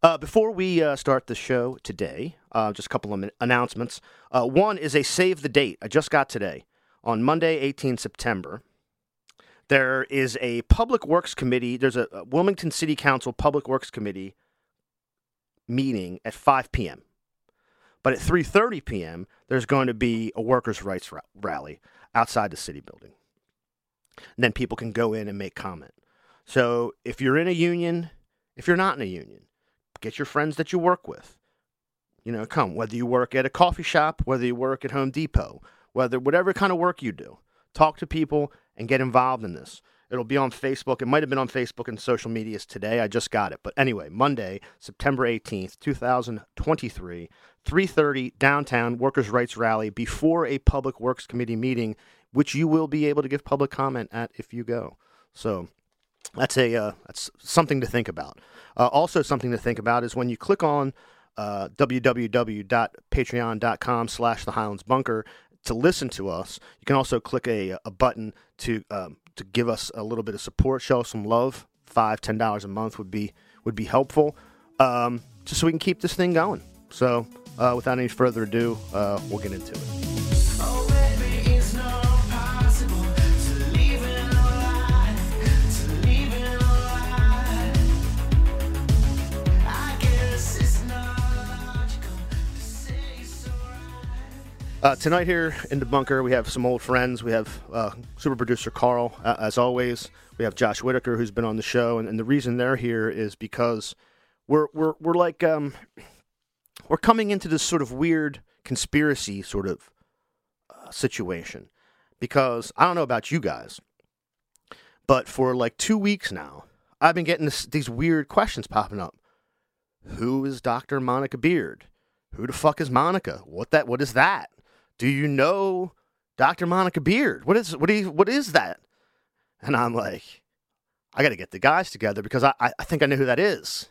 Uh, before we uh, start the show today, uh, just a couple of announcements. Uh, one is a save the date. I just got today. On Monday, 18 September, there is a Public Works Committee, there's a, a Wilmington City Council Public Works Committee meeting at 5 p.m. But at 3:30 p.m., there's going to be a workers' rights ra- rally outside the city building. And then people can go in and make comment. So if you're in a union, if you're not in a union, get your friends that you work with. You know, come whether you work at a coffee shop, whether you work at Home Depot, whether whatever kind of work you do, talk to people and get involved in this. It'll be on Facebook. It might have been on Facebook and social medias today. I just got it. But anyway, Monday, September 18th, 2023, 3:30 downtown workers' rights rally before a public works committee meeting which you will be able to give public comment at if you go. So, that's a uh, that's something to think about. Uh, also, something to think about is when you click on uh, www.patreon.com slash the Highlands Bunker to listen to us. You can also click a, a button to um, to give us a little bit of support, show us some love. Five, ten dollars a month would be would be helpful, um, just so we can keep this thing going. So, uh, without any further ado, uh, we'll get into it. Uh, tonight here in the bunker, we have some old friends. We have uh, super producer Carl, uh, as always. We have Josh Whitaker, who's been on the show, and, and the reason they're here is because we're we're we're like um, we're coming into this sort of weird conspiracy sort of uh, situation. Because I don't know about you guys, but for like two weeks now, I've been getting this, these weird questions popping up. Who is Dr. Monica Beard? Who the fuck is Monica? What that? What is that? Do you know Dr. Monica Beard? What is what is what is that? And I'm like, I got to get the guys together because I I think I know who that is.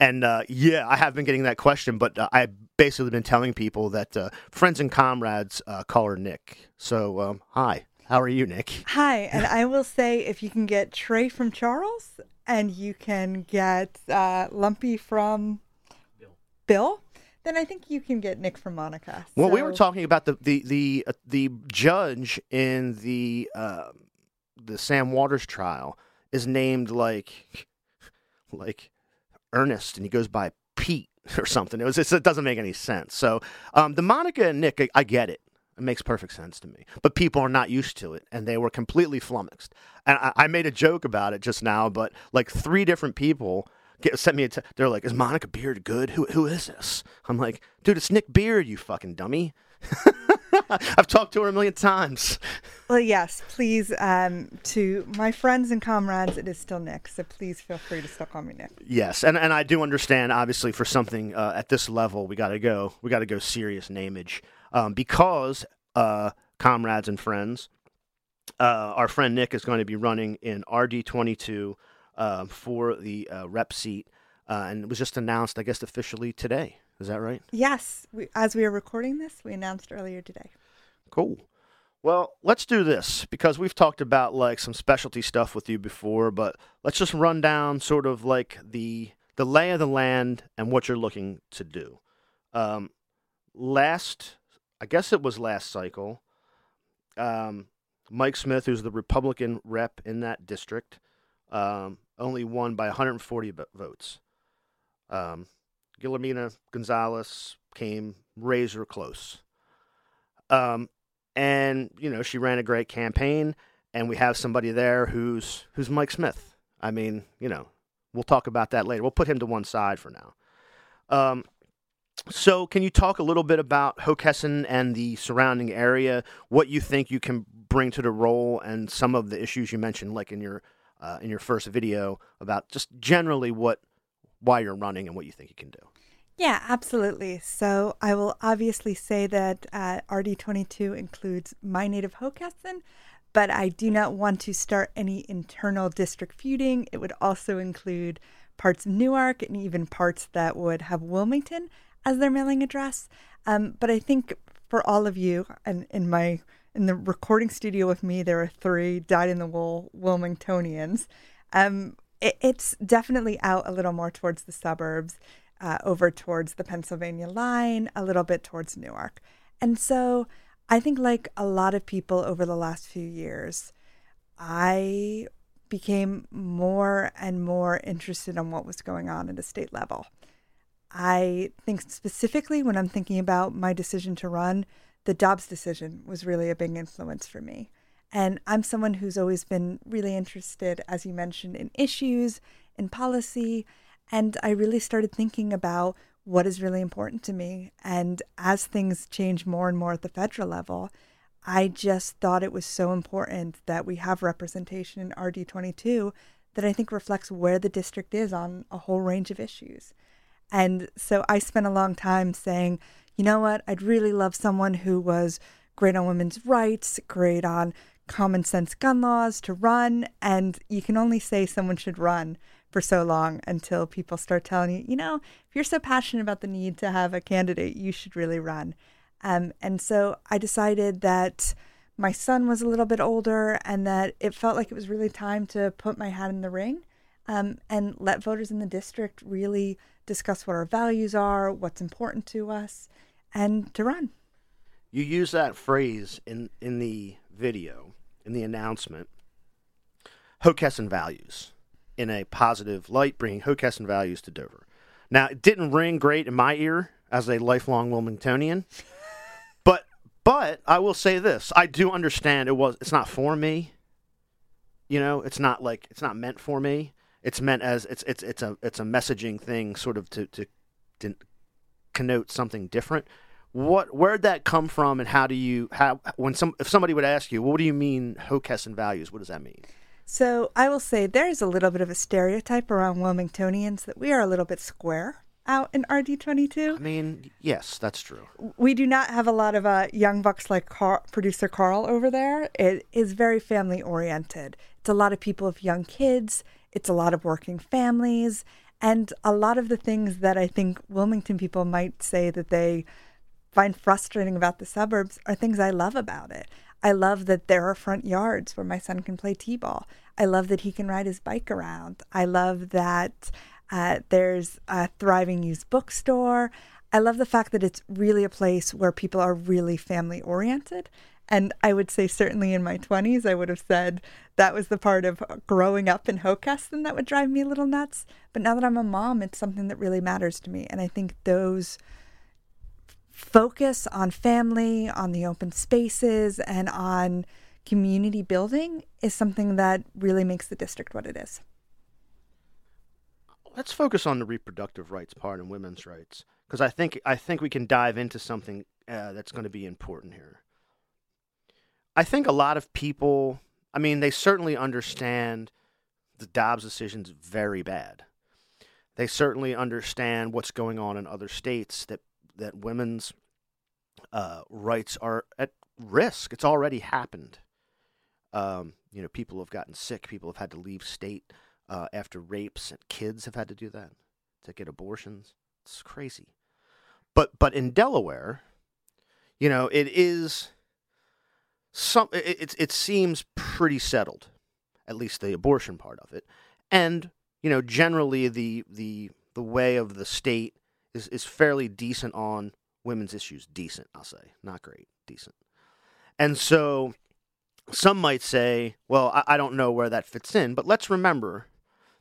And uh, yeah, I have been getting that question, but uh, I've basically been telling people that uh, friends and comrades uh, call her Nick. So um, hi, how are you, Nick? Hi, and I will say if you can get Trey from Charles and you can get uh, Lumpy from Bill. Bill then I think you can get Nick from Monica. Well, we were talking about the the the uh, the judge in the uh, the Sam Waters trial is named like like Ernest, and he goes by Pete or something. It was it doesn't make any sense. So um, the Monica and Nick, I, I get it. It makes perfect sense to me. But people are not used to it, and they were completely flummoxed. And I, I made a joke about it just now, but like three different people get, sent me a. T- they're like, "Is Monica Beard good? Who who is this?" I'm like, "Dude, it's Nick Beard, you fucking dummy." I've talked to her a million times. Well, yes, please. Um, to my friends and comrades, it is still Nick, so please feel free to still call me Nick. Yes, and, and I do understand. Obviously, for something uh, at this level, we got to go. We got to go serious nameage um, because uh, comrades and friends. Uh, our friend Nick is going to be running in RD22 uh, for the uh, rep seat, uh, and it was just announced, I guess, officially today. Is that right? Yes. We, as we are recording this, we announced earlier today. Cool. Well, let's do this because we've talked about like some specialty stuff with you before, but let's just run down sort of like the the lay of the land and what you're looking to do. Um, last, I guess it was last cycle. Um, Mike Smith, who's the Republican rep in that district, um, only won by 140 votes. Um, Guillermina Gonzalez came razor close. Um, and you know she ran a great campaign, and we have somebody there who's who's Mike Smith. I mean, you know, we'll talk about that later. We'll put him to one side for now. Um, so, can you talk a little bit about Hockessin and the surrounding area? What you think you can bring to the role, and some of the issues you mentioned, like in your uh, in your first video, about just generally what why you're running and what you think you can do. Yeah, absolutely. So I will obviously say that uh, RD22 includes my native Hockessin, but I do not want to start any internal district feuding. It would also include parts of Newark and even parts that would have Wilmington as their mailing address. Um, but I think for all of you, and in my in the recording studio with me, there are three dyed in the wool Wilmingtonians. Um, it, it's definitely out a little more towards the suburbs, uh, over towards the Pennsylvania line, a little bit towards Newark. And so I think, like a lot of people over the last few years, I became more and more interested in what was going on at a state level. I think specifically when I'm thinking about my decision to run, the Dobbs decision was really a big influence for me. And I'm someone who's always been really interested, as you mentioned, in issues, in policy. And I really started thinking about what is really important to me. And as things change more and more at the federal level, I just thought it was so important that we have representation in RD22 that I think reflects where the district is on a whole range of issues. And so I spent a long time saying, you know what, I'd really love someone who was great on women's rights, great on common sense gun laws to run. And you can only say someone should run for so long until people start telling you, you know, if you're so passionate about the need to have a candidate, you should really run. Um, and so I decided that my son was a little bit older and that it felt like it was really time to put my hat in the ring um, and let voters in the district really discuss what our values are, what's important to us, and to run. You use that phrase in, in the video, in the announcement, Hockessin values in a positive light, bringing Hockessin values to Dover. Now, it didn't ring great in my ear as a lifelong Wilmingtonian, but but I will say this: I do understand it was. It's not for me. You know, it's not like it's not meant for me. It's meant as it's it's it's a it's a messaging thing, sort of to to, to connote something different. What where'd that come from, and how do you how when some if somebody would ask you, well, what do you mean Hockessin values? What does that mean? So I will say there's a little bit of a stereotype around Wilmingtonians that we are a little bit square out in RD22. I mean, yes, that's true. We do not have a lot of uh, young bucks like Car- producer Carl over there. It is very family oriented. It's a lot of people with young kids. It's a lot of working families. And a lot of the things that I think Wilmington people might say that they find frustrating about the suburbs are things I love about it. I love that there are front yards where my son can play t ball. I love that he can ride his bike around. I love that uh, there's a thriving used bookstore. I love the fact that it's really a place where people are really family oriented. And I would say, certainly in my 20s, I would have said that was the part of growing up in Hockessin that would drive me a little nuts. But now that I'm a mom, it's something that really matters to me. And I think those focus on family, on the open spaces, and on community building is something that really makes the district what it is. Let's focus on the reproductive rights part and women's rights because I think I think we can dive into something uh, that's going to be important here. I think a lot of people, I mean, they certainly understand the Dobbs decision's very bad. They certainly understand what's going on in other states that that women's uh, rights are at risk. It's already happened. Um, you know, people have gotten sick. People have had to leave state uh, after rapes, and kids have had to do that to get abortions. It's crazy. But but in Delaware, you know, it is some it, it, seems pretty settled, at least the abortion part of it, and you know generally the the the way of the state is is fairly decent on women's issues. Decent, I'll say, not great, decent, and so some might say, well, I, I don't know where that fits in, but let's remember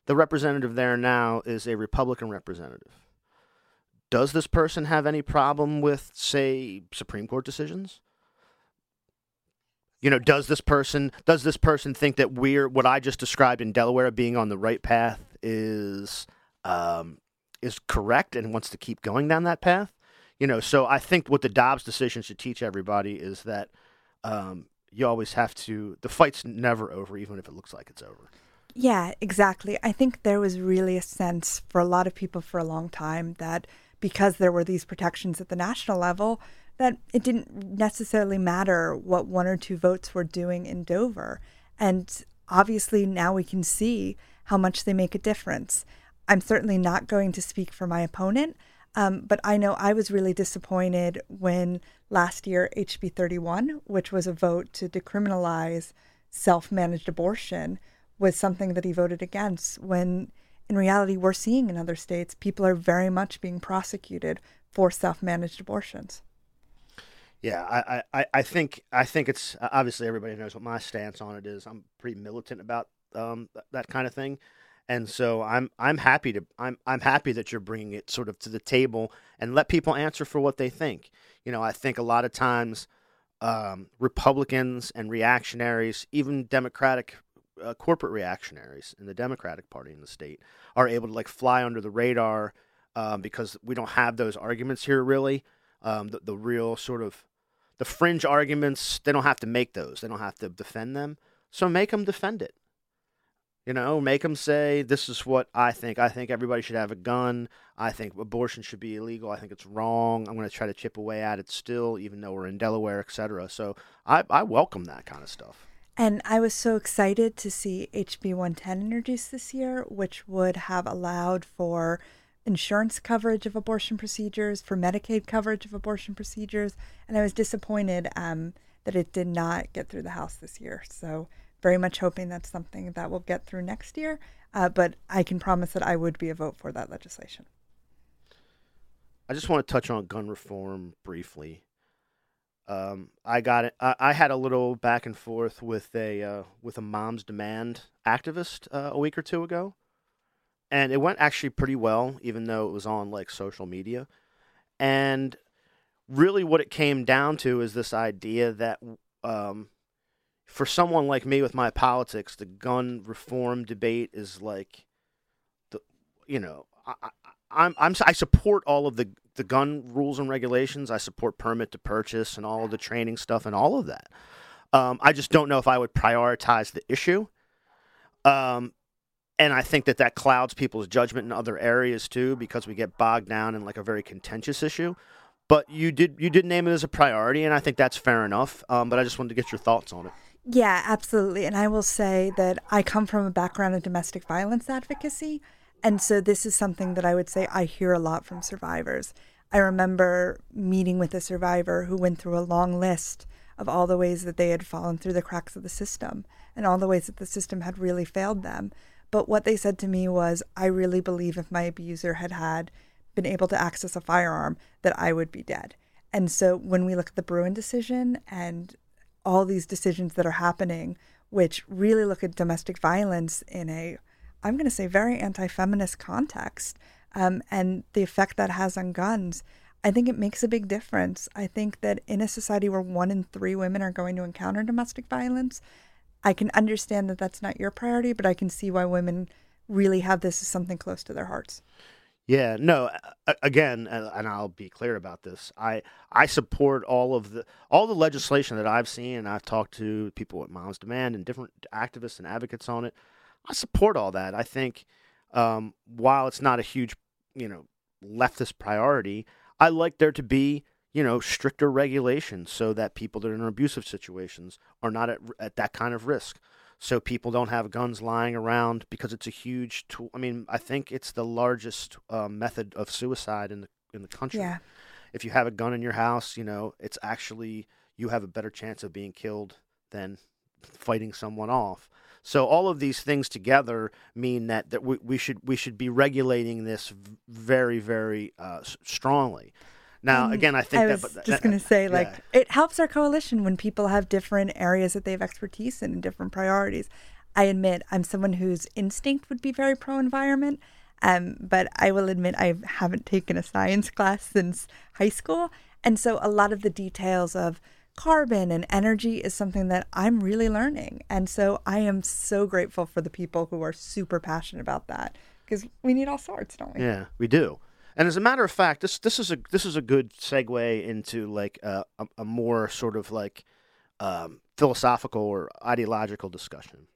the representative there now is a Republican representative. Does this person have any problem with, say, Supreme Court decisions? You know, does this person does this person think that we're what I just described in Delaware being on the right path is um, is correct and wants to keep going down that path? You know, so I think what the Dobbs decision should teach everybody is that um, you always have to. The fight's never over, even if it looks like it's over. Yeah, exactly. I think there was really a sense for a lot of people for a long time that because there were these protections at the national level, that it didn't necessarily matter what one or two votes were doing in Dover. And obviously now we can see how much they make a difference. I'm certainly not going to speak for my opponent, um, but I know I was really disappointed when last year HB 31, which was a vote to decriminalize self managed abortion, was something that he voted against when in reality we're seeing in other states people are very much being prosecuted for self-managed abortions. Yeah, I, I, I think I think it's obviously everybody knows what my stance on it is. I'm pretty militant about um, that kind of thing, and so I'm I'm happy to I'm I'm happy that you're bringing it sort of to the table and let people answer for what they think. You know, I think a lot of times um, Republicans and reactionaries, even Democratic uh, corporate reactionaries in the Democratic Party in the state, are able to like fly under the radar um, because we don't have those arguments here really. Um, the, the real sort of the fringe arguments, they don't have to make those. They don't have to defend them. So make them defend it. You know, make them say, this is what I think. I think everybody should have a gun. I think abortion should be illegal. I think it's wrong. I'm going to try to chip away at it still, even though we're in Delaware, etc. So I, I welcome that kind of stuff. And I was so excited to see HB 110 introduced this year, which would have allowed for insurance coverage of abortion procedures, for Medicaid coverage of abortion procedures. And I was disappointed um, that it did not get through the House this year. So, very much hoping that's something that will get through next year. Uh, but I can promise that I would be a vote for that legislation. I just want to touch on gun reform briefly. Um, I got it. I, I, had a little back and forth with a uh, with a Moms Demand activist uh, a week or two ago, and it went actually pretty well, even though it was on like social media. And really, what it came down to is this idea that um, for someone like me with my politics, the gun reform debate is like the, you know, I, I, I'm, I'm I support all of the the gun rules and regulations. I support permit to purchase and all of the training stuff and all of that. Um, I just don't know if I would prioritize the issue. Um, and I think that that clouds people's judgment in other areas too, because we get bogged down in like a very contentious issue. But you did you did name it as a priority, and I think that's fair enough. Um, but I just wanted to get your thoughts on it. Yeah, absolutely. And I will say that I come from a background of domestic violence advocacy. And so this is something that I would say I hear a lot from survivors. I remember meeting with a survivor who went through a long list of all the ways that they had fallen through the cracks of the system and all the ways that the system had really failed them. But what they said to me was, I really believe if my abuser had had been able to access a firearm, that I would be dead. And so when we look at the Bruen decision and all these decisions that are happening, which really look at domestic violence in a, I'm going to say, very anti feminist context, um, and the effect that has on guns, I think it makes a big difference. I think that in a society where one in three women are going to encounter domestic violence, I can understand that that's not your priority, but I can see why women really have this as something close to their hearts. Yeah, no. Again, and I'll be clear about this. I I support all of the all the legislation that I've seen, and I've talked to people at Moms Demand and different activists and advocates on it. I support all that. I think um, while it's not a huge, you know, leftist priority, I like there to be you know, stricter regulations so that people that are in abusive situations are not at, at that kind of risk. So people don't have guns lying around because it's a huge tool. I mean, I think it's the largest uh, method of suicide in the in the country. Yeah. If you have a gun in your house, you know, it's actually you have a better chance of being killed than fighting someone off. So all of these things together mean that, that we, we should we should be regulating this very very uh, strongly. Now, mm-hmm. again, I think I was that, just going to say, like, yeah. it helps our coalition when people have different areas that they have expertise in and different priorities. I admit I'm someone whose instinct would be very pro environment, um, but I will admit I haven't taken a science class since high school. And so a lot of the details of carbon and energy is something that I'm really learning. And so I am so grateful for the people who are super passionate about that because we need all sorts, don't we? Yeah, we do. And as a matter of fact, this this is a this is a good segue into like uh, a, a more sort of like um, philosophical or ideological discussion,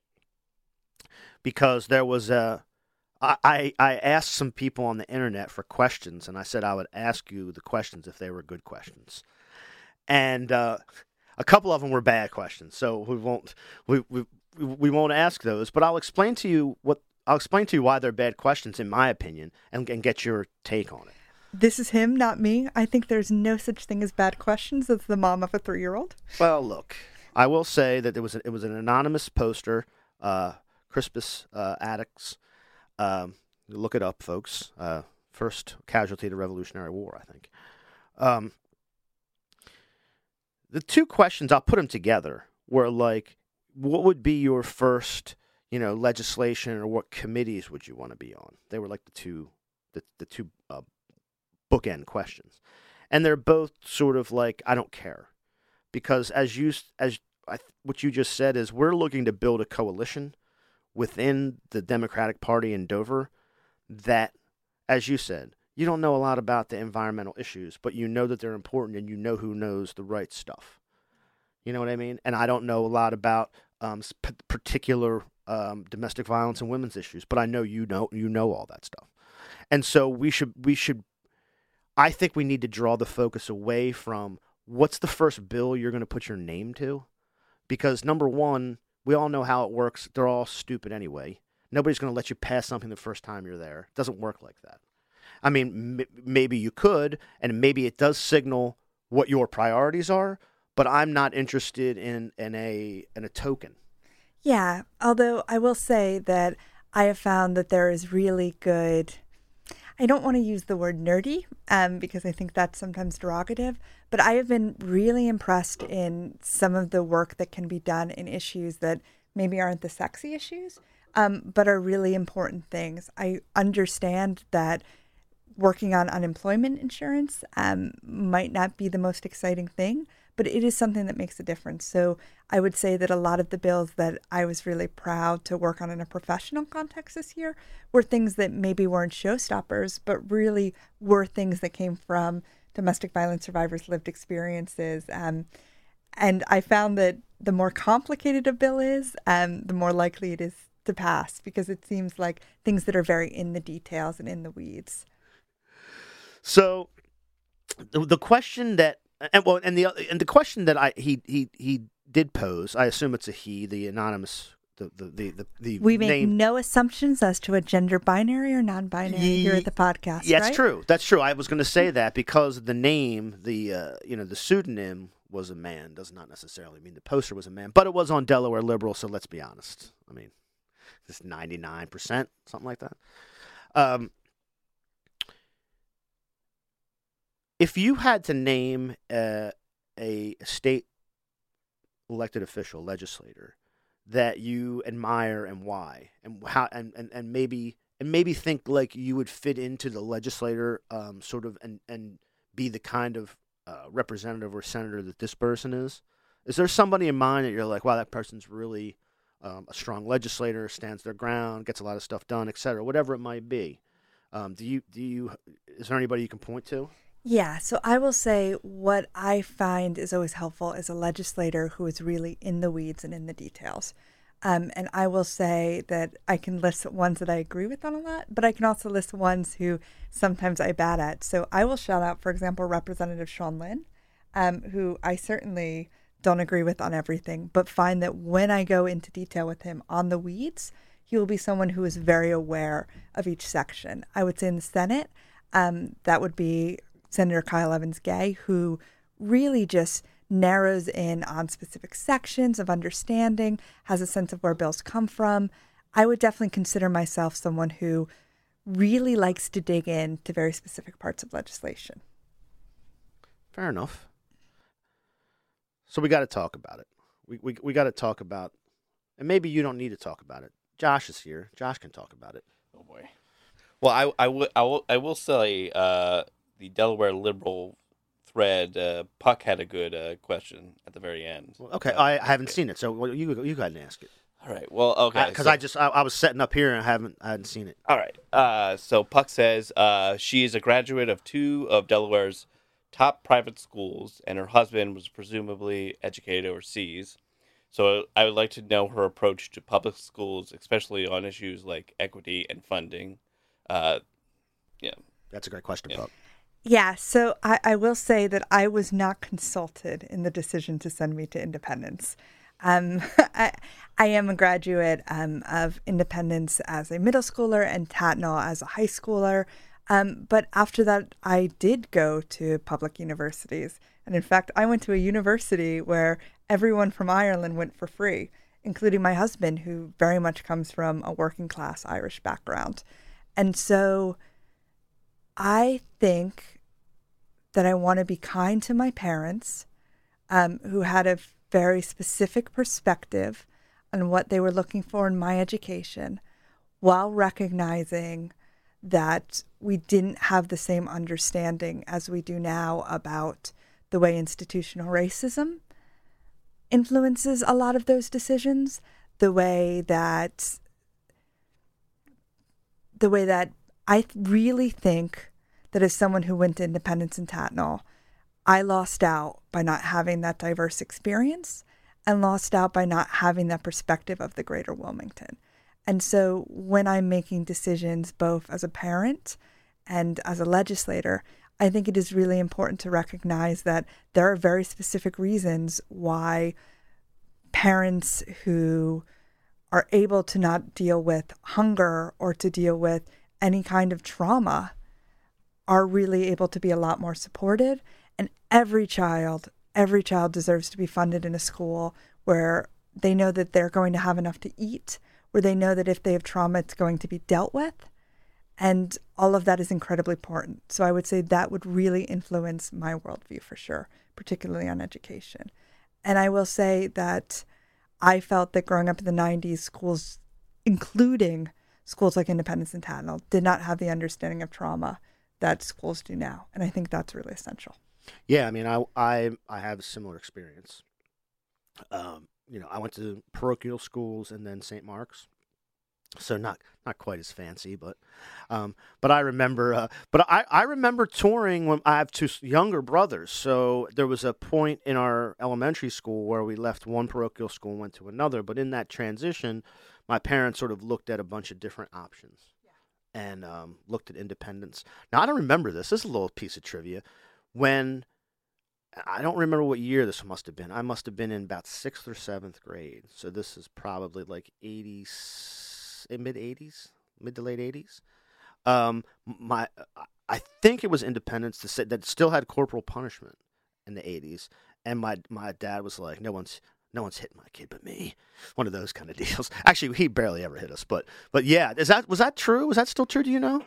because there was a I, I asked some people on the internet for questions, and I said I would ask you the questions if they were good questions, and uh, a couple of them were bad questions, so we won't we, we we won't ask those. But I'll explain to you what I'll explain to you why they're bad questions, in my opinion, and, and get your take on it. This is him, not me. I think there's no such thing as bad questions as the mom of a three year old. Well, look, I will say that there was a, it was an anonymous poster uh, Crispus uh, Attucks. Um, look it up, folks. Uh, first casualty of the Revolutionary War, I think. Um, the two questions, I'll put them together, were like, what would be your first, you know, legislation or what committees would you want to be on? They were like the two, the, the two uh, bookend questions. And they're both sort of like, I don't care. Because as you, as I, what you just said is we're looking to build a coalition within the Democratic Party in Dover that, as you said, you don't know a lot about the environmental issues, but you know that they're important and you know who knows the right stuff. You know what I mean? And I don't know a lot about um, particular um, domestic violence and women's issues, but I know you know you know all that stuff. And so we should we should I think we need to draw the focus away from what's the first bill you're going to put your name to because number 1, we all know how it works. They're all stupid anyway. Nobody's going to let you pass something the first time you're there. It doesn't work like that. I mean, m- maybe you could, and maybe it does signal what your priorities are, but I'm not interested in, in a in a token. Yeah, although I will say that I have found that there is really good. I don't want to use the word nerdy um, because I think that's sometimes derogative, but I have been really impressed in some of the work that can be done in issues that maybe aren't the sexy issues, um, but are really important things. I understand that working on unemployment insurance um, might not be the most exciting thing, but it is something that makes a difference. So I would say that a lot of the bills that I was really proud to work on in a professional context this year were things that maybe weren't showstoppers, but really were things that came from domestic violence survivors' lived experiences. Um, and I found that the more complicated a bill is, um, the more likely it is to pass because it seems like things that are very in the details and in the weeds. So the, the question that and well and the and the question that I he he he did pose, I assume it's a he, the anonymous the the the, the, the we make name. no assumptions as to a gender binary or non-binary Ye- here at the podcast. Yeah, that's right? true. That's true. I was going to say that because the name, the uh, you know, the pseudonym was a man does not necessarily mean the poster was a man, but it was on Delaware Liberal. So let's be honest. I mean, it's ninety nine percent, something like that. Um, if you had to name a, a state elected official, legislator that you admire and why, and how, and, and, and maybe and maybe think like you would fit into the legislator, um, sort of, and and be the kind of uh, representative or senator that this person is. Is there somebody in mind that you're like, wow, that person's really um, a strong legislator, stands their ground, gets a lot of stuff done, etc. Whatever it might be. Um, do you do you? Is there anybody you can point to? Yeah, so I will say what I find is always helpful is a legislator who is really in the weeds and in the details. Um, and I will say that I can list ones that I agree with on a lot, but I can also list ones who sometimes I bad at. So I will shout out, for example, Representative Sean Lynn, um, who I certainly don't agree with on everything, but find that when I go into detail with him on the weeds, he will be someone who is very aware of each section. I would say in the Senate, um, that would be Senator Kyle Evans Gay, who really just narrows in on specific sections of understanding, has a sense of where bills come from. I would definitely consider myself someone who really likes to dig into very specific parts of legislation. Fair enough. So we got to talk about it. We we we got to talk about, and maybe you don't need to talk about it. Josh is here. Josh can talk about it. Oh boy. Well, I I will I will I will say uh, the Delaware liberal thread, uh, Puck had a good uh, question at the very end. okay, uh, I haven't seen it, so you you go ahead and ask it. All right. Well, okay. Because so, I just I, I, was setting up here and I haven't I hadn't seen it. All right. Uh, so Puck says uh, she is a graduate of two of Delaware's top private schools, and her husband was presumably educated overseas. So I would like to know her approach to public schools, especially on issues like equity and funding. Uh, yeah, that's a great question, yeah. Puck. Yeah, so I, I, will say that I was not consulted in the decision to send me to Independence. Um, I, I, am a graduate um, of Independence as a middle schooler and Tatnall as a high schooler. Um, but after that, I did go to public universities. And in fact, I went to a university where everyone from Ireland went for free, including my husband, who very much comes from a working class Irish background. And so I think that I want to be kind to my parents, um, who had a very specific perspective on what they were looking for in my education, while recognizing that we didn't have the same understanding as we do now about the way institutional racism influences a lot of those decisions, the way that the way that I really think that as someone who went to Independence and Tatnall, I lost out by not having that diverse experience and lost out by not having that perspective of the greater Wilmington. And so when I'm making decisions both as a parent and as a legislator, I think it is really important to recognize that there are very specific reasons why parents who are able to not deal with hunger or to deal with any kind of trauma are really able to be a lot more supported. And every child, every child deserves to be funded in a school where they know that they're going to have enough to eat, where they know that if they have trauma, it's going to be dealt with. And all of that is incredibly important. So I would say that would really influence my worldview for sure, particularly on education. And I will say that I felt that growing up in the 90s, schools, including schools like Independence and Tatnall, did not have the understanding of trauma that schools do now. And I think that's really essential. Yeah, I mean, I I I have a similar experience. Um, you know, I went to parochial schools and then St. Mark's, so not not quite as fancy, but um, but I remember, uh, but I I remember touring when I have two younger brothers. So there was a point in our elementary school where we left one parochial school and went to another. But in that transition, my parents sort of looked at a bunch of different options and um, looked at Independence. Now I don't remember this. This is a little piece of trivia. When I don't remember what year this must have been. I must have been in about sixth or seventh grade. So this is probably like eighty, mid eighties, mid to late eighties. Um, my, I think it was Independence to say that still had corporal punishment in the eighties, and my my dad was like, "No one's no one's hit my kid but me. One of those kind of deals. Actually, he barely ever hit us, but but yeah, is that was that true? Was that still true? Do you know?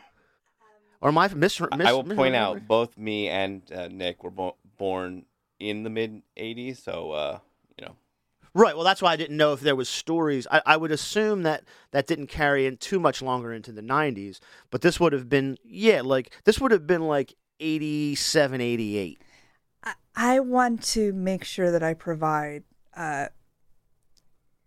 Or am I mis? mis I will point out both me and uh, Nick were bo- born in the mid '80s, so uh, you know. Right. Well, that's why I didn't know if there was stories. I, I would assume that that didn't carry in too much longer into the '90s, but this would have been yeah, like this would have been like 87, 88. I, I want to make sure that I provide a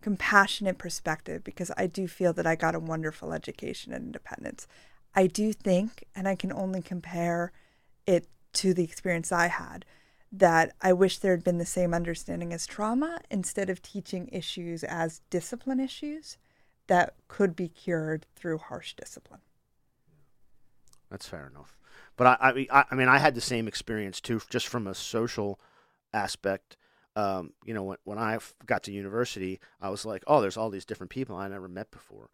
compassionate perspective because I do feel that I got a wonderful education and Independence. I do think, and I can only compare it to the experience I had, that I wish there had been the same understanding as trauma instead of teaching issues as discipline issues that could be cured through harsh discipline. That's fair enough. But I, I, I mean, I had the same experience too, just from a social aspect. Um, you know, when, when I got to university, I was like, oh, there's all these different people I never met before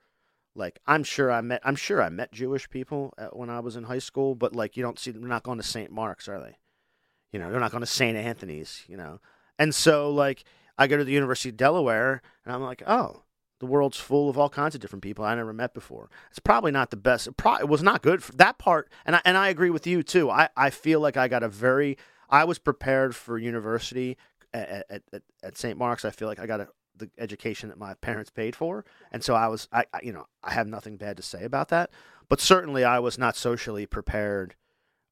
like I'm sure I met I'm sure I met Jewish people at, when I was in high school, but like you don't see they're not going to St. Mark's, are they? You know, they're not going to St. Anthony's, you know. And so like I go to the University of Delaware and I'm like, "Oh, the world's full of all kinds of different people I never met before." It's probably not the best. It, pro- it was not good for that part. And I, and I agree with you too. I I feel like I got a very I was prepared for university at, at, at, St. Mark's. I feel like I got a the education that my parents paid for, and so I was, I, I, you know, I have nothing bad to say about that. But certainly, I was not socially prepared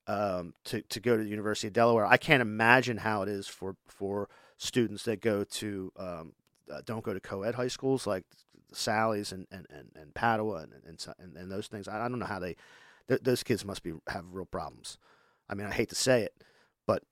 um, to to go to the University of Delaware. I can't imagine how it is for for students that go to um, uh, don't go to co-ed high schools like Sally's and and, and, and Padua and and, and and those things. I, I don't know how they th- those kids must be have real problems. I mean, I hate to say it, but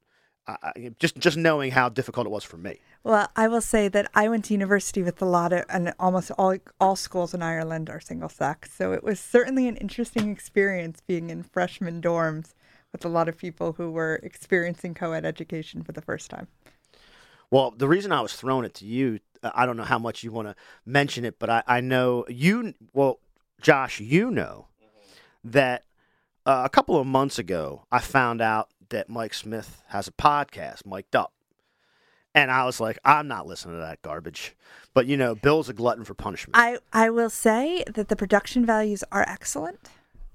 I, just just knowing how difficult it was for me. Well, I will say that I went to university with a lot of, and almost all all schools in Ireland are single sex, so it was certainly an interesting experience being in freshman dorms with a lot of people who were experiencing co-ed education for the first time. Well, the reason I was throwing it to you, I don't know how much you want to mention it, but I, I know you. Well, Josh, you know mm-hmm. that uh, a couple of months ago, I found out that Mike Smith has a podcast, Mic'd Up. And I was like, I'm not listening to that garbage. But you know, Bill's a glutton for punishment. I I will say that the production values are excellent.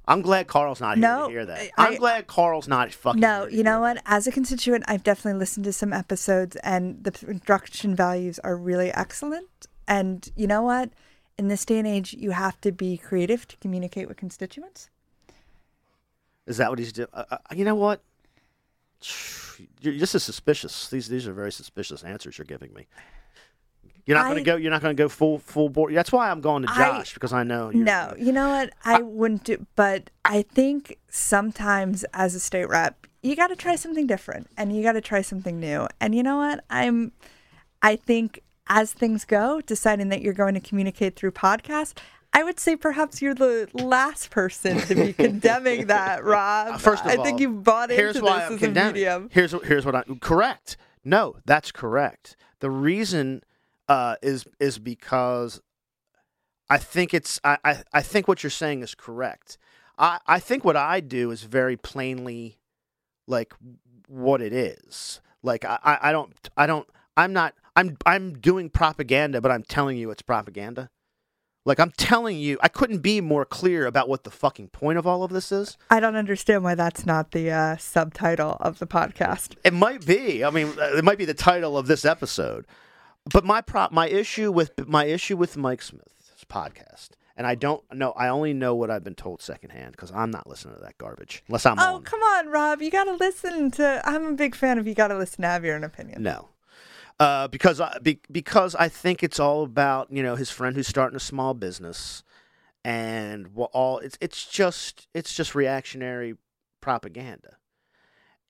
I'm glad Carl's not here No, to hear that. I- I'm glad Carl's not fucking. No, you know what? As a constituent, I've definitely listened to some episodes, and the production values are really excellent. And you know what? In this day and age, you have to be creative to communicate with constituents. Is that what he's doing? Uh, uh, you know what? You're, this is suspicious. These these are very suspicious answers you're giving me. You're not gonna go. You're not going to go full full board. That's why I'm going to I- Josh because I know. You're, No, you know what? I wouldn't do, but I think sometimes as a state rep, you got to try something different and you got to try something new. And you know what? I'm, I think as things go, deciding that you're going to communicate through podcasts, I would say perhaps you're the last person to be condemning that, Rob. First of I all, think you've bought here's into why this I'm as a condemning. medium. Here's here's what I correct. No, that's correct. The reason uh, is is because I think it's I, I, I think what you're saying is correct. I, I think what I do is very plainly like what it is. Like I, I don't I don't I'm not I'm I'm doing propaganda, but I'm telling you it's propaganda. Like I'm telling you, I couldn't be more clear about what the fucking point of all of this is. I don't understand why that's not the uh, subtitle of the podcast. It might be. I mean, it might be the title of this episode. But my prop, my issue with my issue with Mike Smith's podcast, and I don't know. I only know what I've been told secondhand because I'm not listening to that garbage unless I'm Oh, on. come on, Rob. You got to listen to. I'm a big fan of you got to listen to have your own opinion. No, uh, because I be, because I think it's all about you know his friend who's starting a small business, and all it's it's just it's just reactionary propaganda,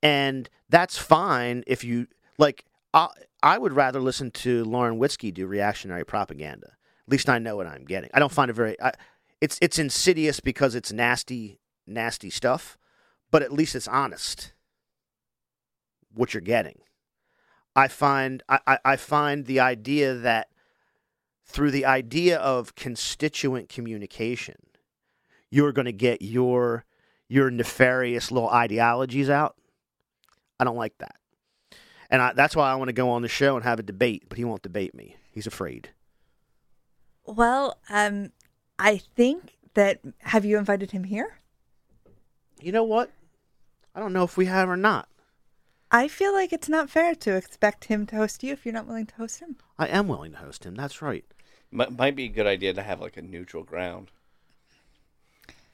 and that's fine if you like. I I would rather listen to Lauren Witzke do reactionary propaganda. At least I know what I'm getting. I don't find it very. I, it's it's insidious because it's nasty nasty stuff, but at least it's honest. What you're getting. I find I, I, find the idea that through the idea of constituent communication, you're going to get your your nefarious little ideologies out. I don't like that, and I, that's why I want to go on the show and have a debate. But he won't debate me. He's afraid. Well, um, I think that have you invited him here? You know what? I don't know if we have or not. I feel like it's not fair to expect him to host you if you're not willing to host him. I am willing to host him. That's right. M- might be a good idea to have like a neutral ground.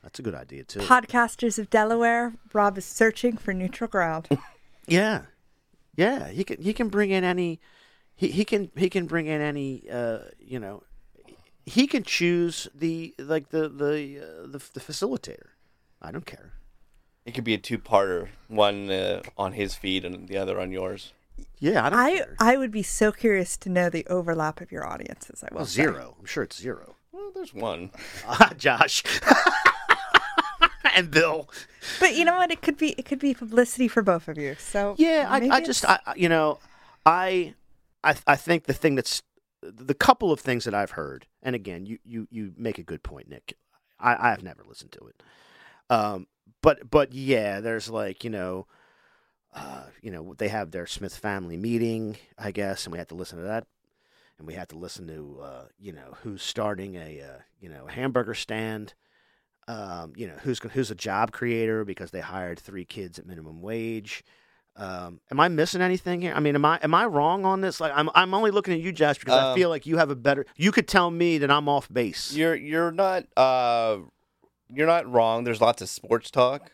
That's a good idea too. Podcasters of Delaware, Rob is searching for neutral ground. Yeah, yeah. He can he can bring in any he, he can he can bring in any uh you know he can choose the like the the uh, the, the facilitator. I don't care. It could be a two-parter, one uh, on his feed and the other on yours. Yeah, I don't I care. I would be so curious to know the overlap of your audiences. I will Well, say. zero. I'm sure it's zero. Well, there's one. Ah, Josh and Bill. But you know what? It could be it could be publicity for both of you. So Yeah, I, I just, I, you know, I, I, I think the thing that's the couple of things that I've heard, and again, you, you, you make a good point, Nick. I, I've never listened to it, um, but, but yeah, there's like, you know, uh, you know, they have their Smith family meeting, I guess, and we had to listen to that, and we had to listen to, uh, you know, who's starting a, uh, you know, hamburger stand. Um, you know who's who's a job creator because they hired three kids at minimum wage. Um, am I missing anything here? I mean, am I am I wrong on this? Like, I'm I'm only looking at you, Josh, because I Um, feel like you have a better. You could tell me that I'm off base. You're you're not uh you're not wrong. There's lots of sports talk,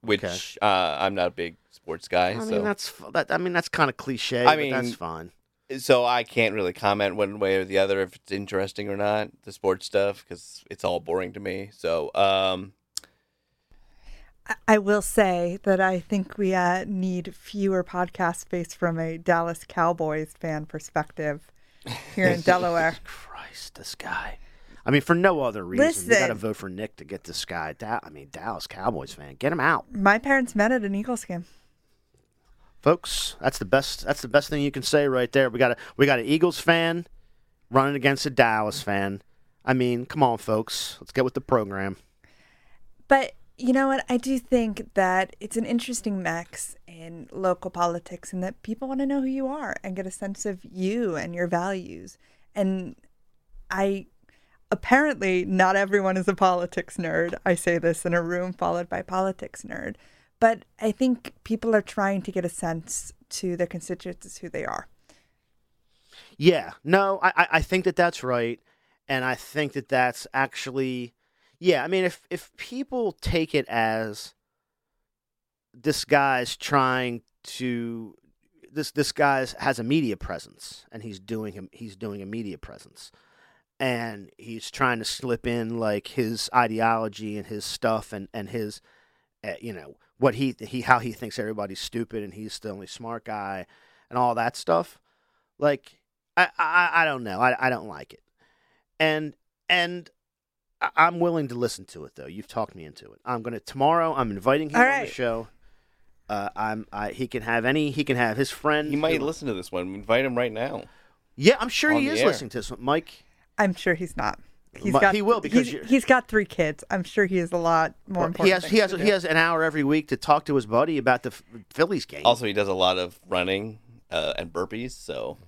which Okay. uh, I'm not a big sports guy. I mean, so that's that. I mean, that's kind of cliche. I but that's mean, fine. So I can't really comment one way or the other if it's interesting or not the sports stuff because it's all boring to me. So um I- will say that I think we uh, need fewer podcasts based from a Dallas Cowboys fan perspective here in Delaware. Christ, this guy. I mean, for no other reason, you got to vote for Nick to get this guy. Da- I mean, Dallas Cowboys fan, get him out, My parents met at an Eagles game. Folks. That's the best. That's the best thing you can say right there. We got a we got an Eagles fan running against a Dallas fan. I mean, come on, folks. Let's get with the program. But you know what? I do think that it's an interesting mix, in local politics and that people want to know who you are and get a sense of you and your values. And I apparently not everyone is a politics nerd. I say this in a room followed by politics nerd. But I think people are trying to get a sense to their constituents who they are. Yeah, no, I, I- think that that's right, and I think that that's actually, yeah. I mean, if if people take it as this guy's trying to, this this guy's has a media presence, and he's doing him, he's doing a media presence, and he's trying to slip in like his ideology and his stuff and and his, uh, you know, what he he how he thinks everybody's stupid and he's the only smart guy, and all that stuff, like. I, I I don't know. I, I don't like it, and and I- I'm willing to listen to it though. You've talked me into it. I'm gonna tomorrow. I'm inviting him All on the show. Uh, I'm I, he can have any. He can have his friend. He might who- listen to this one. Invite him right now. Yeah, I'm sure he is air. listening to this one. Mike. I'm sure he's not. He's Mu- got he will because he's, he's got three kids. I'm sure he has a lot more important. he has he has to he has an hour every week to talk to his buddy about the Phillies game. Also, he does a lot of running uh, and burpees. So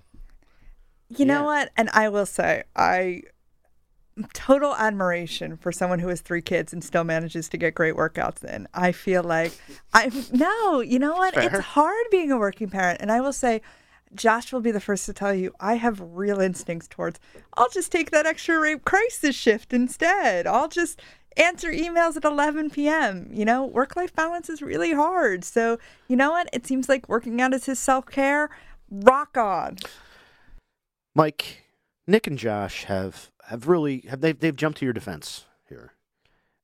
You know what? And I will say, I total admiration for someone who has three kids and still manages to get great workouts in. I feel like I no, you know what? Fair. It's hard being a working parent, and I will say. Josh will be the first to tell you I have real instincts towards I'll just take that extra rape crisis shift instead. I'll just answer emails at 11 p.m. You know, work life balance is really hard. So, you know what? It seems like working out is his self care. Rock on. Mike, Nick, and Josh have have really have they they've jumped to your defense here,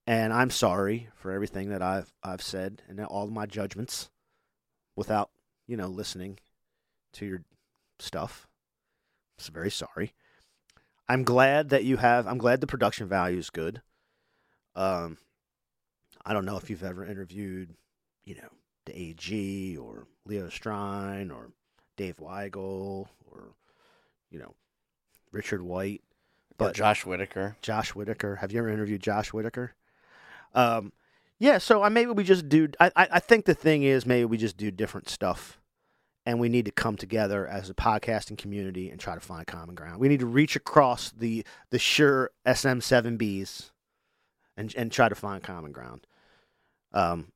and I'm sorry for everything that I've I've said and all my judgments, without you know listening to your stuff. I'm very sorry. I'm glad that you have. I'm glad the production value is good. Um, I don't know if you've ever interviewed, you know, the AG or Leo Strine or Dave Weigel or you know, Richard White, or but Josh Whitaker. Josh Whitaker. Have you ever interviewed Josh Whitaker? Um, yeah. So I maybe we just do. I, I I think the thing is maybe we just do different stuff, and we need to come together as a podcasting community and try to find common ground. We need to reach across the the Shure SM7Bs, and and try to find common ground. Um,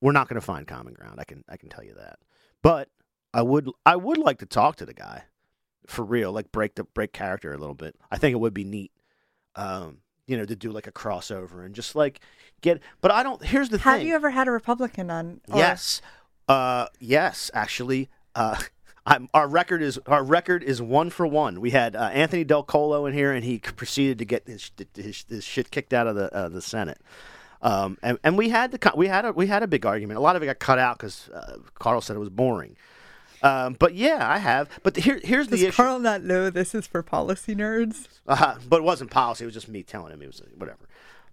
we're not going to find common ground. I can I can tell you that. But I would I would like to talk to the guy for real, like break the break character a little bit. I think it would be neat, um, you know, to do like a crossover and just like get. But I don't. Here's the Have thing. you ever had a Republican on? or- Yes, uh, yes, actually. Uh, I'm, our record is our record is one for one. We had uh, Anthony Delcollo in here, and he proceeded to get his, his, his shit kicked out of the uh, the Senate. Um, and, and we had the we had a we had a big argument. A lot of it got cut out because uh, Carl said it was boring. Um, but yeah, I have. But here here's the issue. Carl not know this is for policy nerds? Uh, but it wasn't policy. It was just me telling him. It was uh, whatever.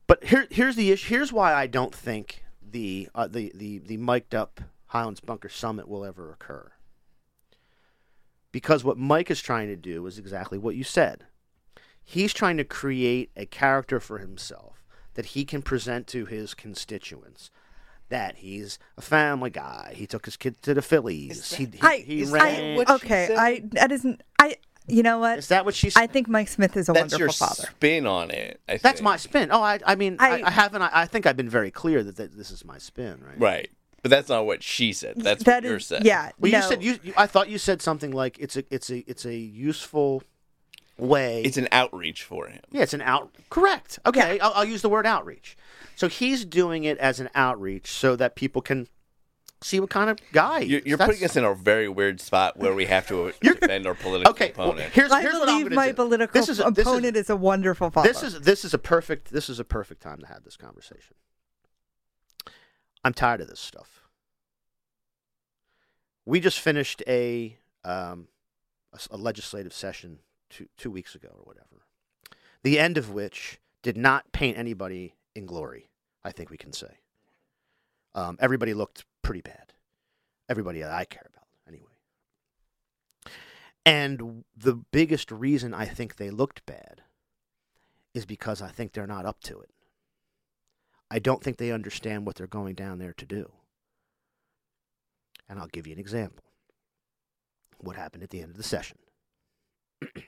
But here, here's the issue. Here's why I don't think the uh, the the the mic'd up Highlands Bunker Summit will ever occur. Because what Mike is trying to do is exactly what you said. He's trying to create a character for himself that he can present to his constituents. That he's a family guy. He took his kid to the Phillies. He, he, I, he is ran. that what she okay, said? I that isn't. I you know what? is that what she said? I think Mike Smith is a That's your wonderful father. spin on it. I That's think. my spin. Oh, I, I mean, I, I- I haven't. I, I think I've been very clear that, that this is my spin, right? right. But that's not what she said. That's That what you're saying. Yeah. Well, no. you said you, you. I thought you said something like it's a, it's a, it's a useful way. It's an outreach for him. yeah, it's an out. Correct. Okay, I'll, I'll use the word outreach. So he's doing it as an outreach so that people can see what kind of guy. he You're, you're That's- putting us in a very weird spot where we have to defend our political Okay, well, opponent. here's I here's what I'm believe going my to do. political This is a, this is- opponent is, a wonderful father. This is this is a perfect this is a perfect time to have this conversation. I'm tired of this stuff. We just finished a um, a, a legislative session two two weeks ago or whatever, the end of which did not paint anybody in glory. I think we can say. Um, everybody looked pretty bad. Everybody that I care about, anyway. And the biggest reason I think they looked bad is because I think they're not up to it. I don't think they understand what they're going down there to do. And I'll give you an example. What happened at the end of the session?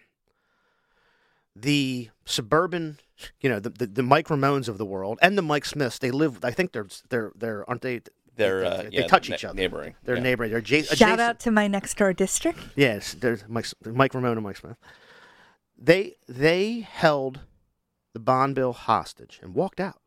the suburban, you know, the, the, the Mike Ramones of the world and the Mike Smiths, they live, I think they're, they're, they're aren't they? They're they, uh, they yeah, touch ne- each other. neighboring. They're yeah. neighboring. They're adja- Shout out to my next door district. Yes, there's Mike, Mike Ramone and Mike Smith. They they held the bond bill hostage and walked out.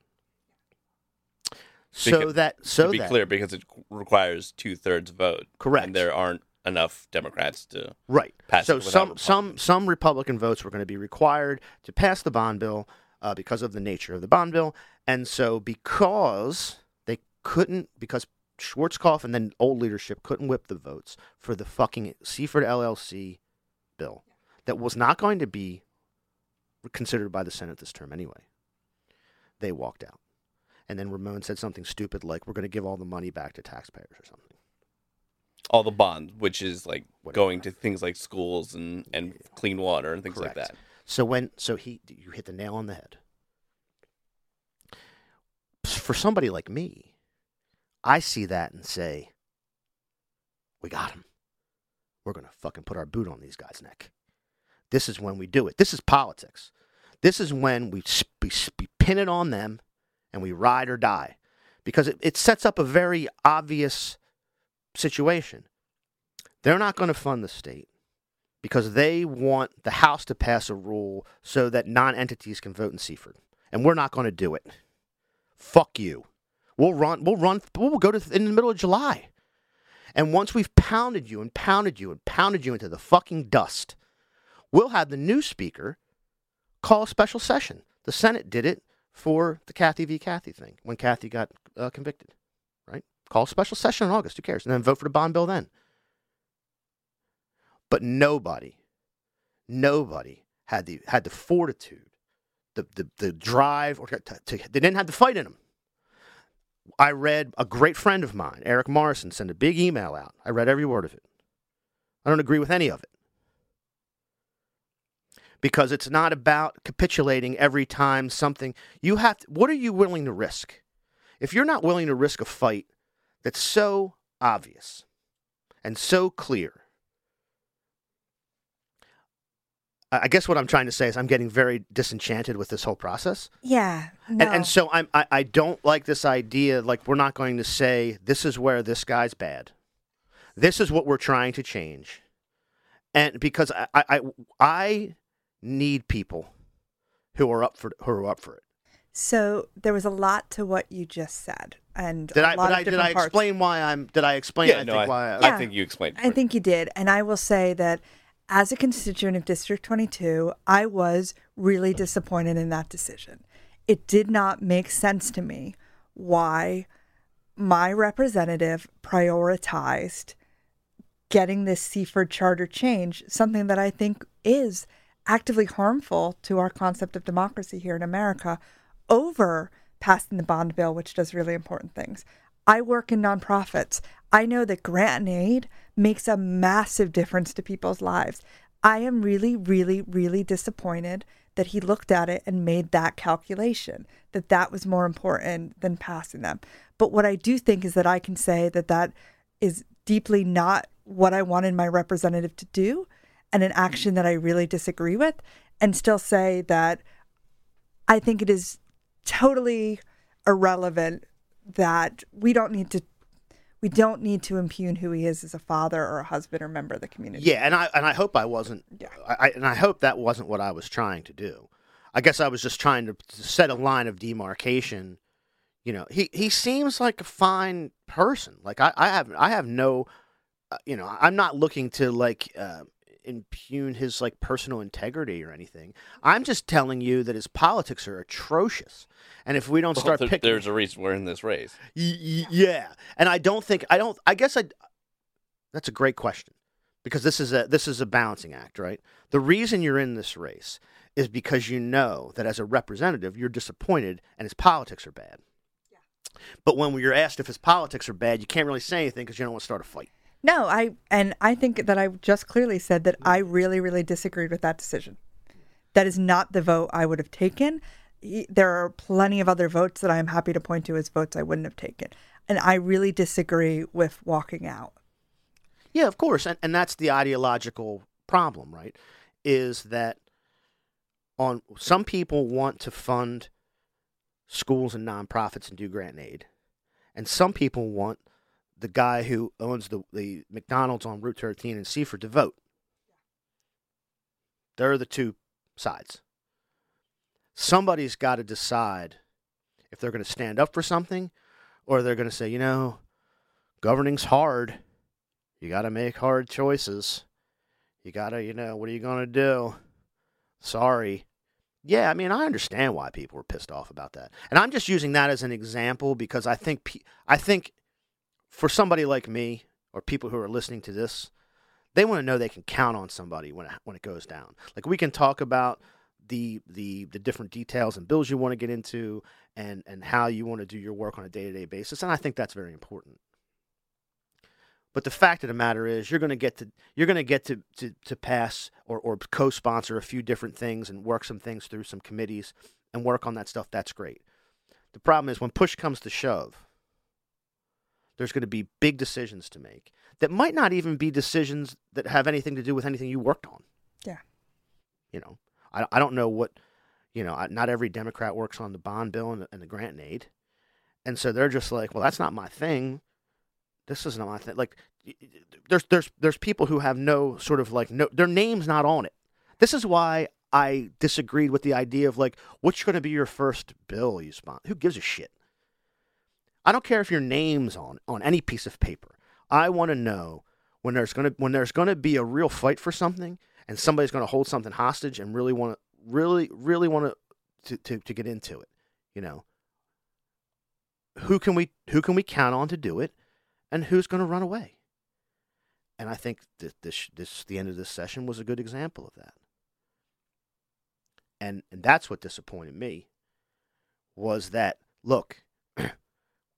So Because- that so to be that clear, because it requires two thirds vote. Correct. And there aren't enough Democrats to. right. pass so some some some Republican votes were going to be required to pass the bond bill uh, because of the nature of the bond bill, and so because they couldn't because Schwartzkopf and then old leadership couldn't whip the votes for the fucking Seaford LLC bill that was not going to be considered by the Senate this term anyway. They walked out. And then Ramone said something stupid like, we're going to give all the money back to taxpayers or something. All the bonds, which is like Whatever. going to things like schools and, and clean water and things like that. So when so he you hit the nail on the head. For somebody like me, I see that and say, "We got him. We're gonna fucking put our boot on these guys' neck." This is when we do it. This is politics. This is when we, we, we pin it on them and we ride or die, because it, it sets up a very obvious situation. They're not going to fund the state because they want the House to pass a rule so that non entities can vote in Seaford. And we're not going to do it. Fuck you. We'll run, we'll run, we'll go to in the middle of July. And once we've pounded you and pounded you and pounded you into the fucking dust, we'll have the new speaker call a special session. The Senate did it for the Kathy v. Kathy thing when Kathy got uh, convicted, right? Call a special session in August. Who cares? And then vote for the bond bill then. But nobody, nobody had the had the fortitude, the the, the drive, or to, to, they didn't have the fight in them. I read a great friend of mine, Eric Morrison, sent a big email out. I read every word of it. I don't agree with any of it because it's not about capitulating every time something you have. To, what are you willing to risk? If you're not willing to risk a fight that's so obvious and so clear I guess what I'm trying to say is I'm getting very disenchanted with this whole process. Yeah. No. And, and so I'm, I, I don't like this idea, like, we're not going to say, this is where this guy's bad. This is what we're trying to change. And because I, I, I, I need people who are up for who are up for it. So there was a lot to what you just said, and Did a I? lot But of I did different I parts. explain why I'm? Did I explain? Yeah, I no, think I, why. I, I think you explained. I think you did, and I will say that as a constituent of District 22, I was really disappointed in that decision. It did not make sense to me why my representative prioritized getting this Seaford charter change, something that I think is actively harmful to our concept of democracy here in America, over passing the bond bill, which does really important things. I work in nonprofits. I know that grant and aid makes a massive difference to people's lives. I am really, really, really disappointed that he looked at it and made that calculation, that that was more important than passing them. But what I do think is that I can say that that is deeply not what I wanted my representative to do and an action that I really disagree with, and still say that I think it is totally irrelevant that we don't need to we don't need to impugn who he is as a father or a husband or member of the community. Yeah, and I and I hope I wasn't. Yeah. I, and I hope that wasn't what I was trying to do. I guess I was just trying to set a line of demarcation. You know, he he seems like a fine person. Like I I have I have no, uh, you know, I'm not looking to like uh, impugn his like personal integrity or anything. I'm just telling you that his politics are atrocious. And if we don't Well, start there- picking, there's a reason we're in this race. Y- y- yeah, and I don't think I don't. I guess I. That's a great question because this is a this is a balancing act, right? The reason you're in this race is because you know that as a representative you're disappointed and his politics are bad. But when you're asked if his politics are bad, you can't really say anything because you don't want to start a fight. No, I and I think that I just clearly said that I mm. really, really disagreed with that decision. That is not the vote I would have taken. There are plenty of other votes that I am happy to point to as votes I wouldn't have taken, and I really disagree with walking out. Yeah, of course, and and that's the ideological problem, right? Is that on some people want to fund schools and nonprofits and do grant aid, and some people want the guy who owns the the McDonald's on Route 13 in Seaford to vote. They're the two sides. Somebody's got to decide if they're going to stand up for something or they're going to say, you know, governing's hard. You got to make hard choices. You got to, you know, what are you going to do? Sorry. Yeah, I mean, I understand why people were pissed off about that. And I'm just using that as an example because I think I think for somebody like me or people who are listening to this, they want to know they can count on somebody when it, when it goes down. Like we can talk about the the the different details and bills you want to get into and and how you want to do your work on a day-to-day basis and I think that's very important. But the fact of the matter is, you're going to get to you're going to get to, to, to pass or, or co-sponsor a few different things and work some things through some committees and work on that stuff. That's great. The problem is when push comes to shove, there's going to be big decisions to make that might not even be decisions that have anything to do with anything you worked on. Yeah. You know, I, I don't know what, you know, not every Democrat works on the bond bill and the, and the grant and aid. And so they're just like, well, that's not my thing. This isn't my thing. Like, there's there's there's people who have no sort of like no their name's not on it. This is why I disagreed with the idea of like what's going to be your first bill you sponsor. Who gives a shit? I don't care if your name's on on any piece of paper. I want to know when there's to when there's to be a real fight for something and somebody's to hold something hostage and really want to really really want to to to get into it, you know. Who can we who can we count on to do it and who's to run away? And I think that this this the end of this session was a good example of that. And and that's what disappointed me was that look,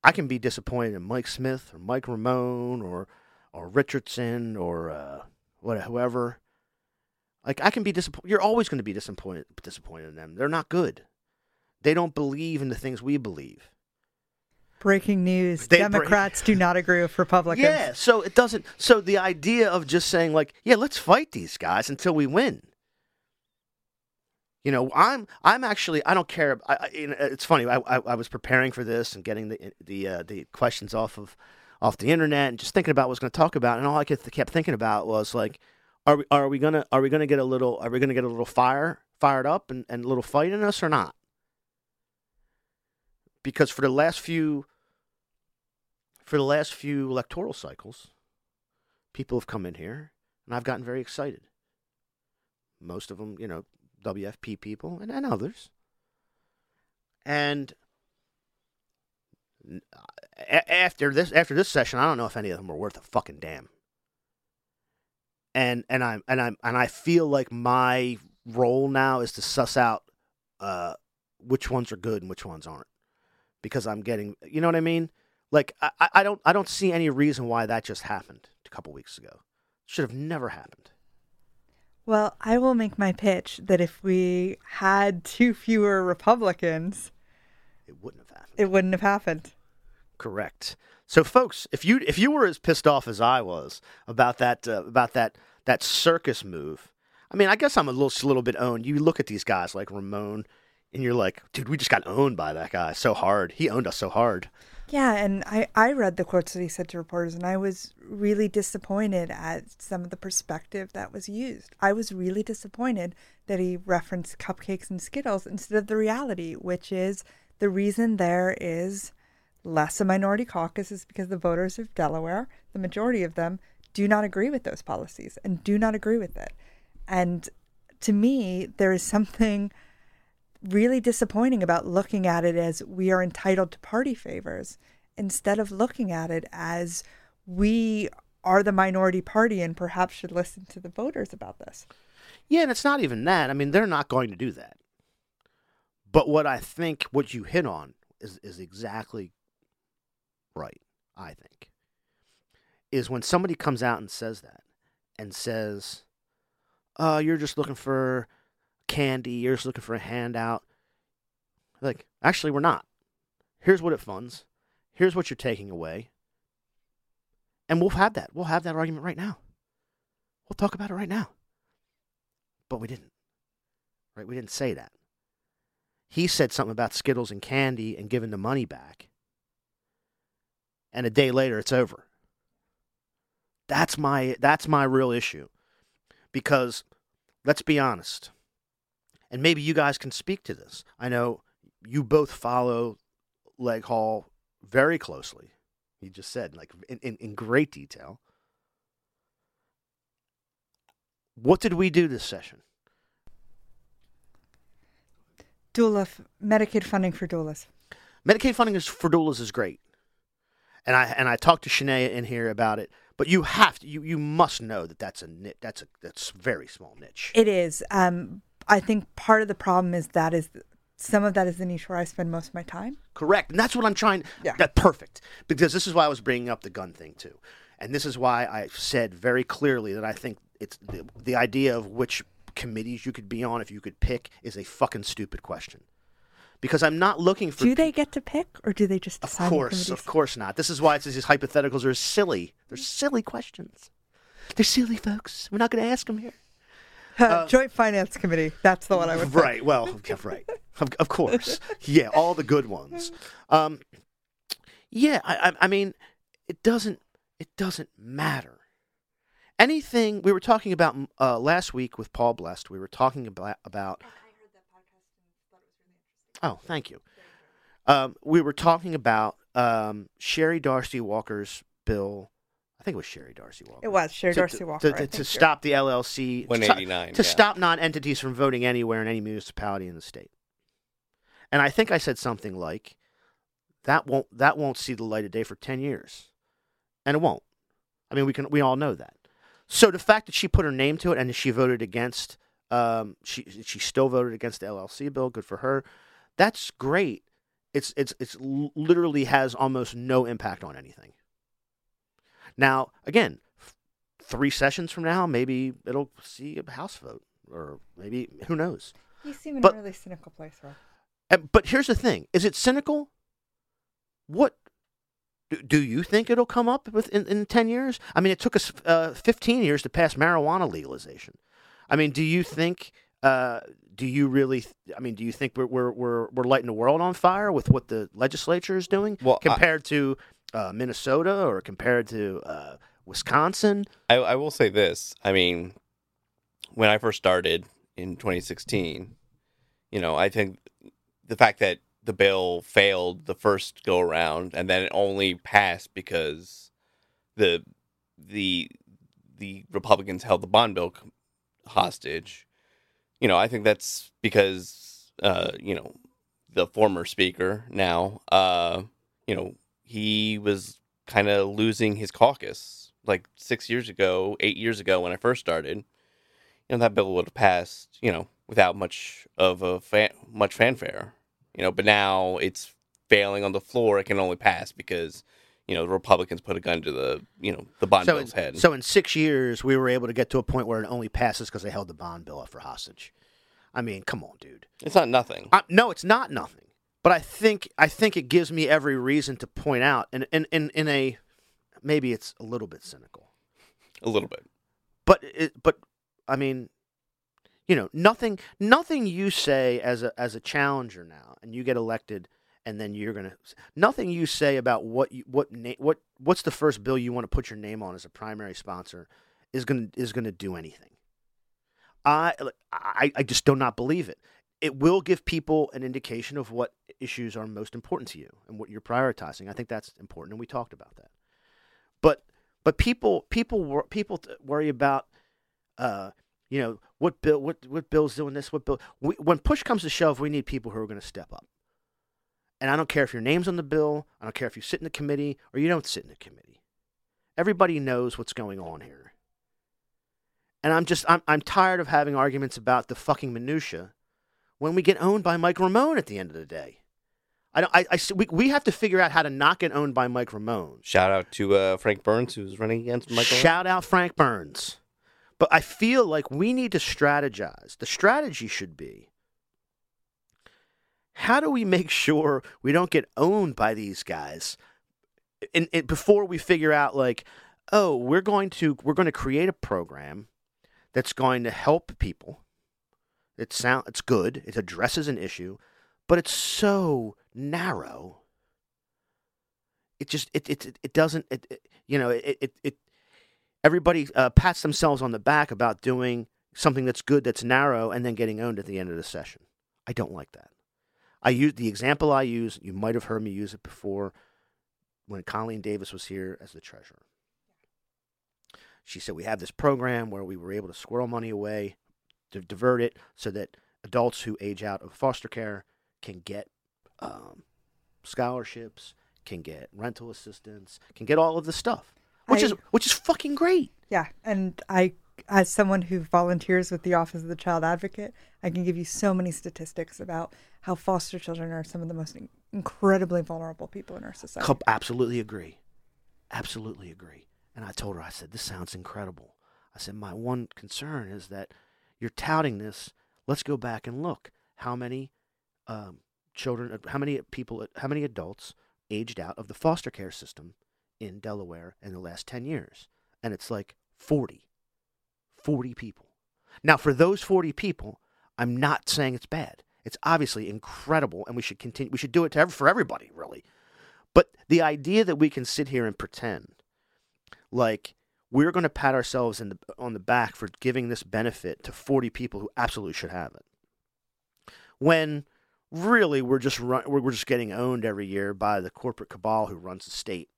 I can be disappointed in Mike Smith or Mike Ramone or or Richardson or uh, what whoever. Like I can be disappointed. You're always going to be disappointed disappointed in them. They're not good. They don't believe in the things we believe. Breaking news: they Democrats break... do not agree with Republicans. Yeah, so it doesn't. So the idea of just saying like, yeah, let's fight these guys until we win. You know, I'm I'm actually I don't care. I, I, it's funny. I, I, I was preparing for this and getting the the uh, the questions off of off the internet and just thinking about what I was going to talk about. And all I kept thinking about was like, are we are we gonna are we gonna get a little are we gonna get a little fire fired up and, and a little fight in us or not? Because for the last few for the last few electoral cycles, people have come in here and I've gotten very excited. Most of them, you know, WFP people and, and others. And after this after this session, I don't know if any of them were worth a fucking damn. And and I'm and I'm and I feel like my role now is to suss out uh, which ones are good and which ones aren't, because I'm getting you know what I mean. Like I, I don't I don't see any reason why that just happened a couple weeks ago. Should have never happened. Well, I will make my pitch that if we had two fewer Republicans, it wouldn't have happened. It wouldn't have happened. Correct. So, folks, if you if you were as pissed off as I was about that uh, about that that circus move, I mean, I guess I'm a little little bit owned. You look at these guys like Ramone, and you're like, dude, we just got owned by that guy so hard. He owned us so hard. Yeah, and I, I read the quotes that he said to reporters, and I was really disappointed at some of the perspective that was used. I was really disappointed that he referenced cupcakes and Skittles instead of the reality, which is the reason there is less a minority caucus is because the voters of Delaware, the majority of them, do not agree with those policies and do not agree with it. And to me, there is something really disappointing about looking at it as we are entitled to party favors instead of looking at it as we are the minority party and perhaps should listen to the voters about this. Yeah, and it's not even that. I mean, they're not going to do that. But what I think what you hit on is is exactly right, I think. Is when somebody comes out and says that and says, "Oh, you're just looking for candy. You're just looking for a handout. Like, actually, we're not. Here's what it funds. Here's what you're taking away. And we'll have that. We'll have that argument right now. We'll talk about it right now. But we didn't. Right? We didn't say that. He said something about Skittles and candy and giving the money back. And a day later it's over. That's my that's my real issue. Because let's be honest. And maybe you guys can speak to this. I know you both follow Leg Hall very closely. He just said, like in, in, in great detail. What did we do this session? Doula, Medicaid funding for doulas. Medicaid funding is, for doulas is great, and I and I talked to Shanae in here about it. But you have to, you you must know that that's a that's a that's very small niche. It is. Um, I think part of the problem is that is some of that is the niche where I spend most of my time. Correct, and that's what I'm trying. Yeah. That perfect because this is why I was bringing up the gun thing too, and this is why I said very clearly that I think it's the, the idea of which committees you could be on if you could pick is a fucking stupid question. Because I'm not looking for Do they get to pick, or do they just Of decide? on course, of course not. This is why it's, these hypotheticals are silly. They're silly questions. They're silly, folks. We're not going to ask them here. Uh, Joint Finance Committee. That's the one I would. pick. Right. Well, yeah, right. Of, of course. Yeah, all the good ones. Um, yeah, I, I, I mean, it doesn't. It doesn't matter. Anything we were talking about uh, last week with Paul Blessed. We were talking about about. Oh, thank you. Um, we were talking about um, Sherry Dorsey Walker's bill. I think it was Sherry Dorsey Walker. It was Sherry to, Dorsey to- Walker. to, to, to stop the LLC to 189, to yeah. stop non-entities from voting anywhere in any municipality in the state. And I think I said something like that won't that won't see the light of day for 10 years. And it won't. I mean we can we all know that. So the fact that she put her name to it and she voted against um she she still voted against the LLC bill, good for her. That's great. It's it's it's literally has almost no impact on anything. Now, again, f- three sessions from now, maybe it'll see a House vote, or maybe who knows. You seem in but- a really cynical place, Rob. And, but here's the thing: is it cynical? What do, do you think it'll come up with in, in ten years? I mean, it took us uh, fifteen years to pass marijuana legalization. I mean, do you think? Uh, do you really? th- I mean, do you think we're we're we're, we're lighting the world on fire with what the legislature is doing Well, I- compared to uh, Minnesota or compared to uh, Wisconsin? I, I will say this. I mean, when I first started in 2016, you know, I think the fact that the bill failed the first go around and then it only passed because the the the Republicans held the bond bill hostage. You know, I think that's because uh, you know the former speaker now, uh, you know, he was kind of losing his caucus like six years ago, eight years ago when I first started. You know, that bill would have passed, you know, without much of a fan, much fanfare. You know, but now it's failing on the floor. It can only pass because you know the Republicans put a gun to the you know the bond So bill's in, head. so in six years, we were able to get to a point where it only passes because they held the bond bill up for hostage. I mean, come on, dude. it's not nothing. I, no, it's not nothing. But I think I think it gives me every reason to point out, and in, in, in a maybe it's a little bit cynical, A little bit. but it, but I mean, you know, nothing nothing you say as a as a challenger now, and you get elected, and then you're gonna nothing you say about what you, what na- what what's the first bill you want to put your name on as a primary sponsor is gonna is gonna do anything. I I I just do not believe it. It will give people an indication of what issues are most important to you and what you're prioritizing. I think that's important, and we talked about that. But but people people people worry about uh, you know what bill what what bill's doing this what bill we, when push comes to shove we need people who are going to step up and i don't care if your name's on the bill i don't care if you sit in the committee or you don't sit in the committee everybody knows what's going on here and i'm just i'm, I'm tired of having arguments about the fucking minutia when we get owned by mike ramone at the end of the day i don't i, I we, we have to figure out how to not get owned by mike ramone Shout out to uh, Frank Burns who's running against Mike. Shout out Frank Burns. But I feel like we need to strategize. The strategy should be how do we make sure we don't get owned by these guys and, and before we figure out like oh, we're going to we're going to create a program that's going to help people. It sound it's good. It addresses an issue, but it's so narrow. It just it it it doesn't it, it you know it it, it everybody uh, pats themselves on the back about doing something that's good that's narrow and then getting owned at the end of the session. I don't like that. I use the example I use. You might have heard me use it before when Colleen Davis was here as the treasurer. She said we have this program where we were able to squirrel money away, to divert it so that adults who age out of foster care can get um, scholarships, can get rental assistance, can get all of the stuff, which I- is which is fucking great. Yeah, and I, as someone who volunteers with the Office of the Child Advocate, I can give you so many statistics about how foster children are some of the most in- incredibly vulnerable people in our society. Absolutely agree. Absolutely agree. And I told her, I said, this sounds incredible. I said, my one concern is that you're touting this. Let's go back and look. How many um, children, how many people, how many adults aged out of the foster care system in Delaware in the last 10 years? And it's like 40. 40 people. Now, for those 40 people, I'm not saying it's bad. It's obviously incredible, and we should continue. We should do it to for everybody, really. But the idea that we can sit here and pretend like we're going to pat ourselves the, on the back for giving this benefit to 40 people who absolutely should have it, when really we're just run, we're we're just getting owned every year by the corporate cabal who runs the state.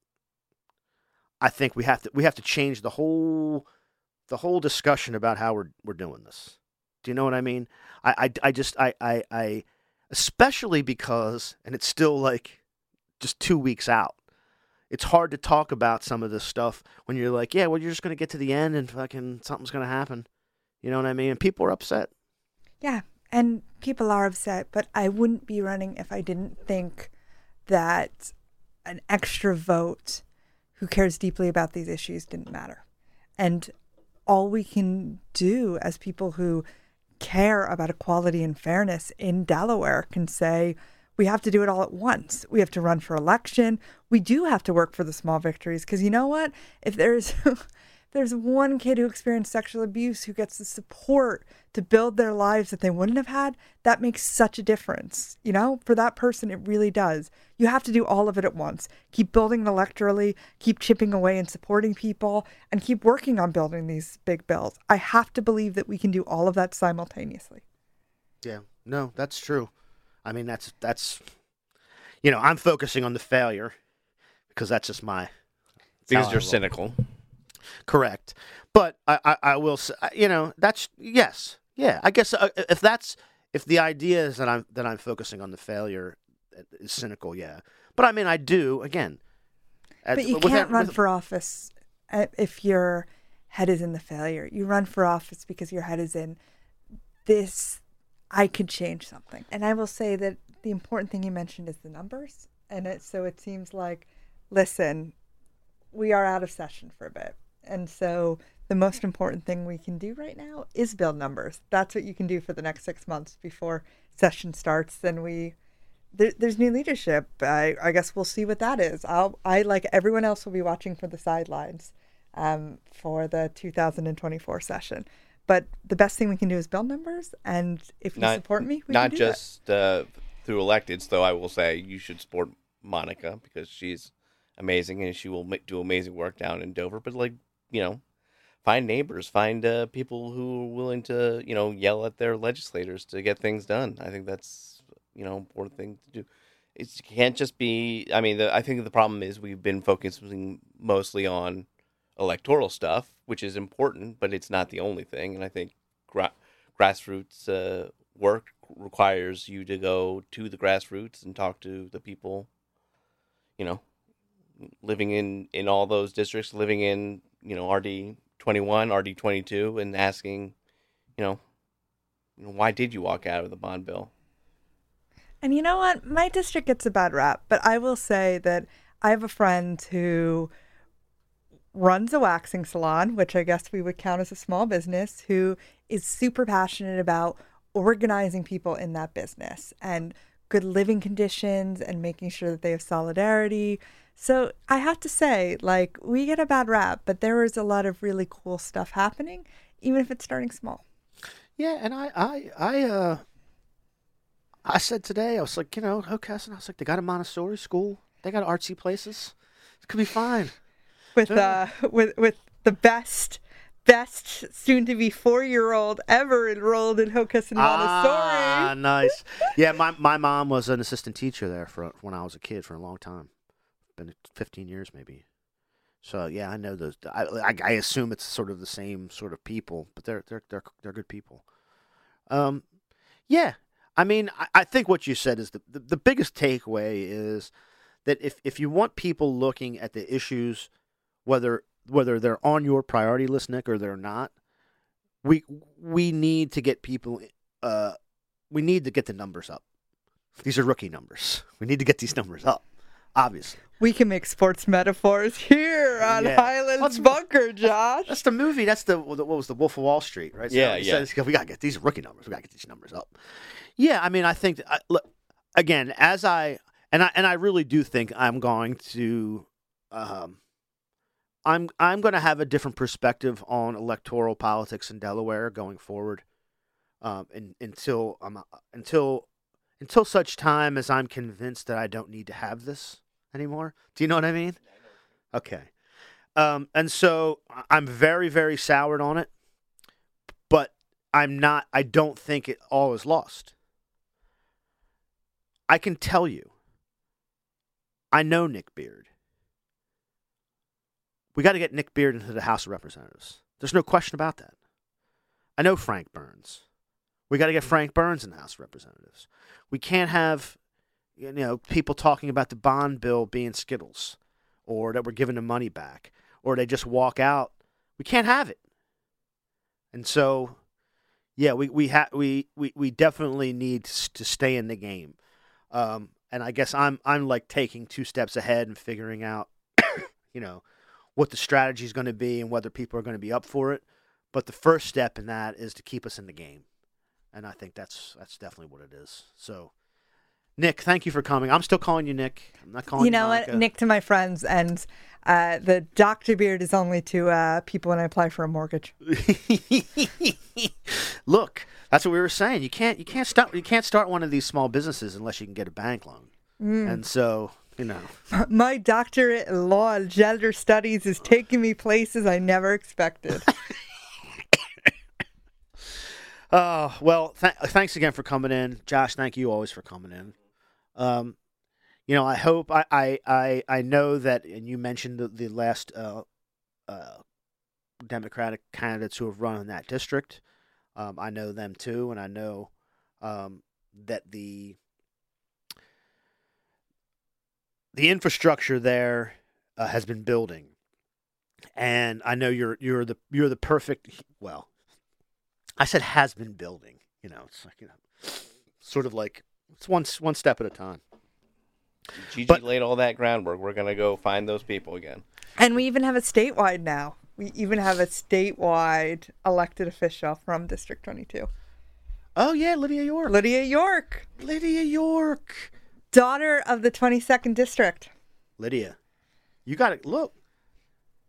I think we have to we have to change the whole the whole discussion about how we're we're doing this. Do you know what I mean? I I, I just I, I I especially because and it's still like just two weeks out. It's hard to talk about some of this stuff when you're like, yeah, well, you're just gonna get to the end and fucking something's gonna happen. You know what I mean? And people are upset. Yeah, and people are upset, but I wouldn't be running if I didn't think that an extra vote who cares deeply about these issues didn't matter. And all we can do as people who care about equality and fairness in Delaware can say, we have to do it all at once. We have to run for election. We do have to work for the small victories because you know what? If there's there's one kid who experienced sexual abuse who gets the support to build their lives that they wouldn't have had, that makes such a difference. You know, for that person, it really does. You have to do all of it at once. Keep building electorally, keep chipping away and supporting people, and keep working on building these big bills. I have to believe that we can do all of that simultaneously. Yeah, no, that's true. I mean, that's that's you know, I'm focusing on the failure because that's just my that's because you're cynical. Correct. But I, I, I will say, you know, that's yes, yeah. I guess uh, if that's if the idea is that I'm that I'm focusing on the failure uh, is cynical, yeah. But I mean, I do again. at- But you can't that- run with- for office uh, if your head is in the failure. You run for office because your head is in this. I could change something, and I will say that the important thing you mentioned is the numbers, and it so it seems like, listen, we are out of session for a bit, and so the most important thing we can do right now is build numbers. That's what you can do for the next six months before session starts. Then we there, there's new leadership. I, I guess we'll see what that is. I'll, I, like everyone else, will be watching for the sidelines um, for the 2024 session. But the best thing we can do is build numbers, and if you Not- support me, we Not can do that. just uh, through electeds, though. I will say you should support Monica because she's amazing and she will ma- do amazing work down in Dover. But like you know, find neighbors, find uh, people who are willing to you know yell at their legislators to get things done. I think that's you know important thing to do. It can't just be. I mean, the, I think the problem is we've been focusing mostly on electoral stuff, which is important, but it's not the only thing. And I think gra- grassroots uh, work requires you to go to the grassroots and talk to the people. You know, living in in all those districts, living in you know RD twenty one, RD twenty two, and asking, you know, you know, why did you walk out of the bond bill? And you know what? My district gets a bad rap, but I will say that I have a friend who runs a waxing salon, which I guess we would count as a small business, who is super passionate about organizing people in that business and good living conditions and making sure that they have solidarity. So I have to say, like, we get a bad rap, but there is a lot of really cool stuff happening, even if it's starting small. Yeah, and I, I, I, uh, I said today, I was like, you know, Hockessin, I was like, they got a Montessori school, they got artsy places, it could be fine. With uh, with with the best, best soon to be four year old ever enrolled in Hockessin Montessori. Ah, nice. Yeah, my my mom was an assistant teacher there for when I was a kid for a long time, been 15 years maybe. So yeah, I know those. I, I, I assume it's sort of the same sort of people, but they're they're they're they're good people. Um, yeah, I mean, I, I think what you said is the, the the biggest takeaway is that if if you want people looking at the issues, whether whether they're on your priority list, Nick, or they're not, we we need to get people. Uh, we need to get the numbers up. These are rookie numbers. We need to get these numbers up. Obviously, We can make sports metaphors here on Yeah. Highlands Let's- Bunker, Josh. that's the movie. That's the what was the Wolf of Wall Street, right? Yeah, he yeah. says, we gotta get these rookie numbers. We gotta get these numbers up. Yeah, I mean, I think I, look again as I and I and I really do think I'm going to, um, I'm I'm going to have a different perspective on electoral politics in Delaware going forward, um, and, until um, until until such time as I'm convinced that I don't need to have this anymore. Do you know what I mean? Okay. Um, and so I'm very, very soured on it, but I'm not, I don't think it all is lost. I can tell you, I know Nick Beard. We got to get Nick Beard into the House of Representatives. There's no question about that. I know Frank Burns. We got to get Frank Burns in the House of Representatives. We can't have, you know, people talking about the bond bill being Skittles, or that we're giving the money back, or they just walk out. We can't have it. And so, yeah, we we ha- we, we we definitely need to stay in the game. Um, and I guess I'm I'm like taking two steps ahead and figuring out, you know, what the strategy is going to be and whether people are going to be up for it. But the first step in that is to keep us in the game, and I think that's that's definitely what it is. So, Nick, thank you for coming. I'm still calling you Nick. I'm not calling you. you know what, Nick to my friends, and uh, the Dr. Beard is only to uh, people when I apply for a mortgage. Look, that's what we were saying. You can't you can't start you can't start one of these small businesses unless you can get a bank loan. And so, you know, My doctorate in law and gender studies is taking me places I never expected. uh, well, th- thanks again for coming in, Josh. Thank you always for coming in. Um, you know, I hope I I I, I know that, and you mentioned the, the last uh, uh, Democratic candidates who have run in that district. Um, I know them too, and I know um, that the the infrastructure there uh, has been building, and I know you're you're the you're the perfect. Well, I said has been building. You know, it's like you know, sort of like it's one one step at a time. Gigi But- laid all that groundwork. We're gonna go find those people again. and we even have a statewide now. We even have a statewide elected official from District 22. Oh yeah, Lydia York. Lydia York, Lydia York. Daughter of the 22nd District. Lydia, you got to look.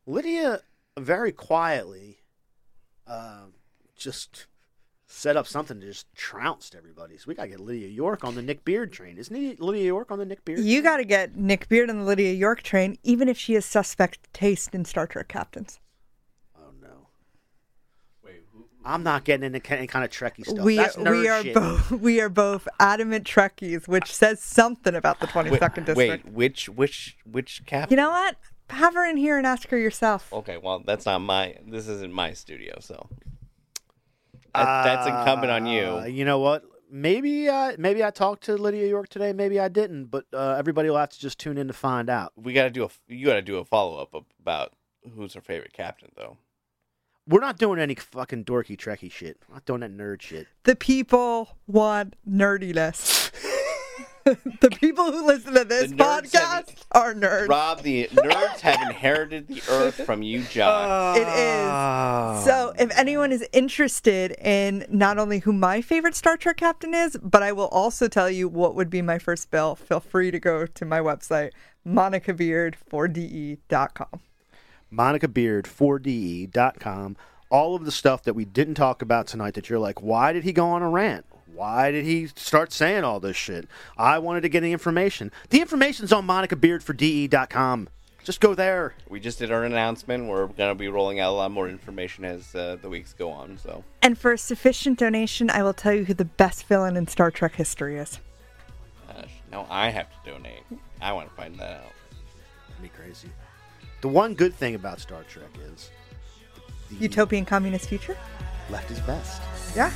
Lydia very quietly, um, just set up something to just trounced everybody. So we got to get Lydia York on the Nick Beard train. Isn't he Lydia York on the Nick Beard? You got to get Nick Beard on the Lydia York train, even if she has suspect taste in Star Trek captains. No. I'm not getting into any kind of Trekkie stuff. we That's nerd we are shit. both we are both adamant Trekkies, which says something about the 22nd District. Wait, which which which cap? You know what? Have her in here and ask her yourself. Okay, well that's not my. This isn't my studio, so that, that's incumbent on Uh, you. you know what? Maybe uh, maybe I talked to Lydia York today. Maybe I didn't. But uh, everybody will have to just tune in to find out. We got to do a. You got to do a follow up about who's her favorite captain, though. We're not doing any fucking dorky Trekkie shit. We're not doing that nerd shit. The people want nerdiness. the people who listen to this The nerds have podcast are nerds. Rob, the nerds have inherited the earth from you, Josh. It is. So, if anyone is interested in not only who my favorite Star Trek captain is, but I will also tell you what would be my first bill, feel free to go to my website, Monica Beard 4DE.com. Monica Beard 4DE.com. All of the stuff that we didn't talk about tonight that you're like, why did he go on a rant? Why did he start saying all this shit? I wanted to get the information. The information's on Monica Beard for DE.com. Just go there. We just did our announcement. We're going to be rolling out a lot more information as uh, the weeks go on. So, And for a sufficient donation, I will tell you who the best villain in Star Trek history is. gosh, now I have to donate. I want to find that out. That'd be crazy. The one good thing about Star Trek is the Utopian communist future? left is best. Yeah.